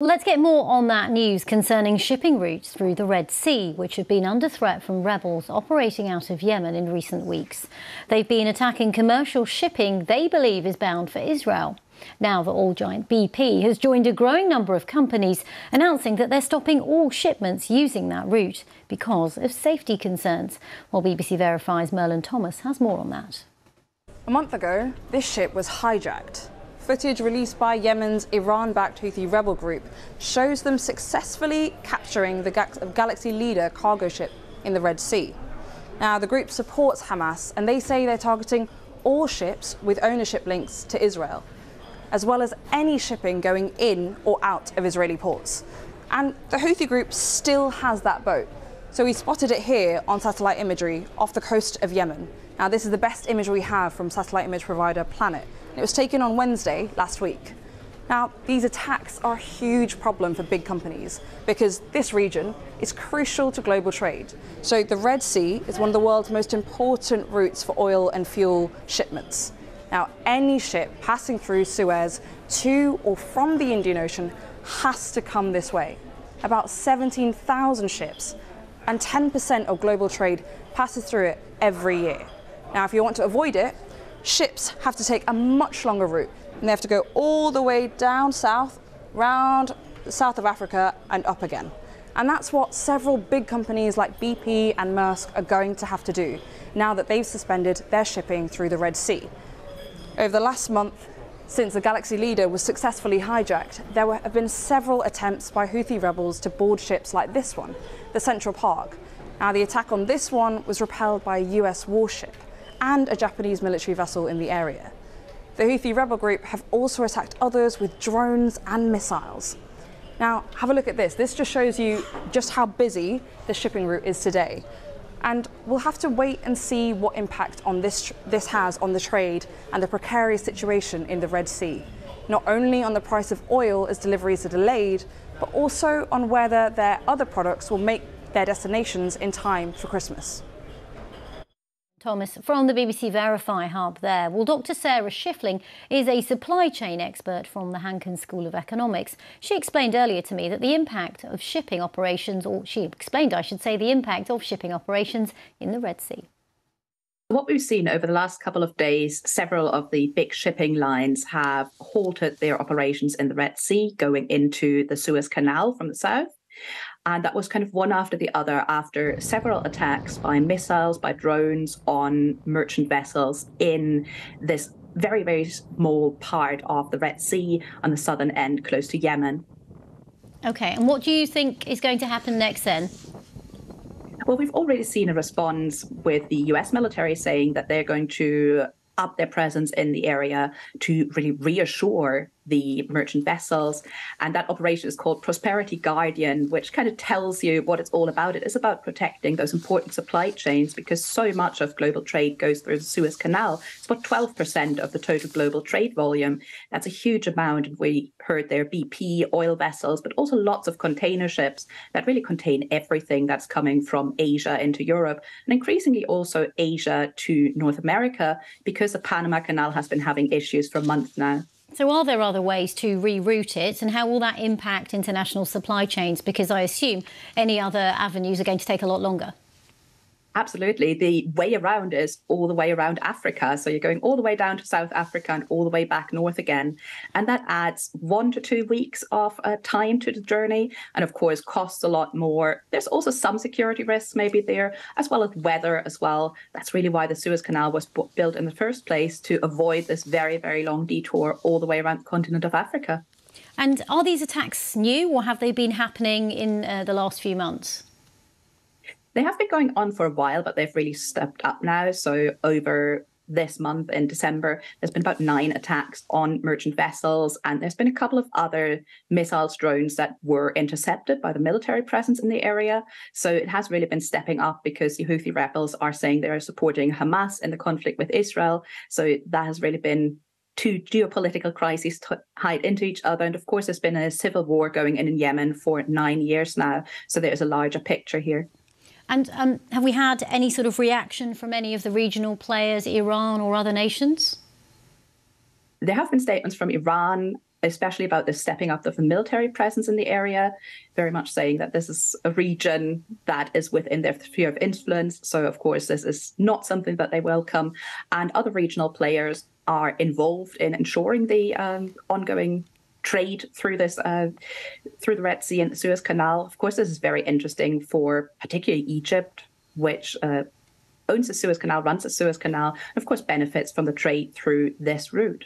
Let's get more on that news concerning shipping routes through the Red Sea, which have been under threat from rebels operating out of Yemen in recent weeks. They've been attacking commercial shipping they believe is bound for Israel. Now, the oil giant BP has joined a growing number of companies announcing that they're stopping all shipments using that route because of safety concerns. While BBC Verify's Merlyn Thomas has more on that. A month ago, this ship was hijacked footage released by Yemen's Iran backed Houthi rebel group shows them successfully capturing the Galaxy Leader cargo ship in the Red Sea. Now, the group supports Hamas and they say they're targeting all ships with ownership links to Israel, as well as any shipping going in or out of Israeli ports. And the Houthi group still has that boat. So we spotted it here on satellite imagery off the coast of Yemen. Now, this is the best image we have from satellite image provider Planet. It was taken on Wednesday last week. Now, these attacks are a huge problem for big companies because this region is crucial to global trade. So, the Red Sea is one of the world's most important routes for oil and fuel shipments. Now, any ship passing through Suez to or from the Indian Ocean has to come this way. About 17,000 ships and 10% of global trade passes through it every year. Now, if you want to avoid it, ships have to take a much longer route and they have to go all the way down south, round south of Africa and up again. And that's what several big companies like BP and Maersk are going to have to do now that they've suspended their shipping through the Red Sea. Over the last month, since the Galaxy Leader was successfully hijacked, there have been several attempts by Houthi rebels to board ships like this one, the Central Park. Now, the attack on this one was repelled by a US warship and a Japanese military vessel in the area. The Houthi rebel group have also attacked others with drones and missiles. Now, have a look at this. This just shows you just how busy the shipping route is today. And we'll have to wait and see what impact on this, this has on the trade and the precarious situation in the Red Sea. Not only on the price of oil as deliveries are delayed, but also on whether their other products will make their destinations in time for Christmas. Thomas from the BBC Verify Hub there. Well, Dr. Sarah Schiffling is a supply chain expert from the Hanken School of Economics. She explained earlier to me that the impact of shipping operations, or she explained, I should say, the impact of shipping operations in the Red Sea. What we've seen over the last couple of days, several of the big shipping lines have halted their operations in the Red Sea going into the Suez Canal from the south. And that was kind of one after the other after several attacks by missiles, by drones on merchant vessels in this very, very small part of the Red Sea on the southern end, close to Yemen. Okay, and what do you think is going to happen next then? Well, we've already seen a response with the US military saying that they're going to up their presence in the area to really reassure the merchant vessels. And that operation is called Prosperity Guardian, which kind of tells you what it's all about. It is about protecting those important supply chains because so much of global trade goes through the Suez Canal. It's about 12% of the total global trade volume. That's a huge amount. And we heard there BP oil vessels, but also lots of container ships that really contain everything that's coming from Asia into Europe and increasingly also Asia to North America because the Panama Canal has been having issues for months now. So, are there other ways to reroute it, and how will that impact international supply chains? Because I assume any other avenues are going to take a lot longer. Absolutely. The way around is all the way around Africa. So you're going all the way down to South Africa and all the way back north again. And that adds one to two weeks of uh, time to the journey. And of course, costs a lot more. There's also some security risks maybe there, as well as weather as well. That's really why the Suez Canal was built in the first place to avoid this very, very long detour all the way around the continent of Africa. And are these attacks new or have they been happening in uh, the last few months? They have been going on for a while, but they've really stepped up now. So over this month in December, there's been about nine attacks on merchant vessels, and there's been a couple of other missiles, drones that were intercepted by the military presence in the area. So it has really been stepping up because the Houthi rebels are saying they're supporting Hamas in the conflict with Israel. So that has really been two geopolitical crises hide into each other. And of course, there's been a civil war going in in Yemen for nine years now. So there's a larger picture here. And um, have we had any sort of reaction from any of the regional players, Iran or other nations? There have been statements from Iran especially about the stepping up of the military presence in the area, very much saying that this is a region that is within their sphere of influence. So, of course, this is not something that they welcome. And other regional players are involved in ensuring the um, ongoing trade through this uh, through the Red Sea and the Suez Canal. Of course, this is very interesting for particularly Egypt, which uh, owns the Suez Canal, runs the Suez Canal, and of course benefits from the trade through this route.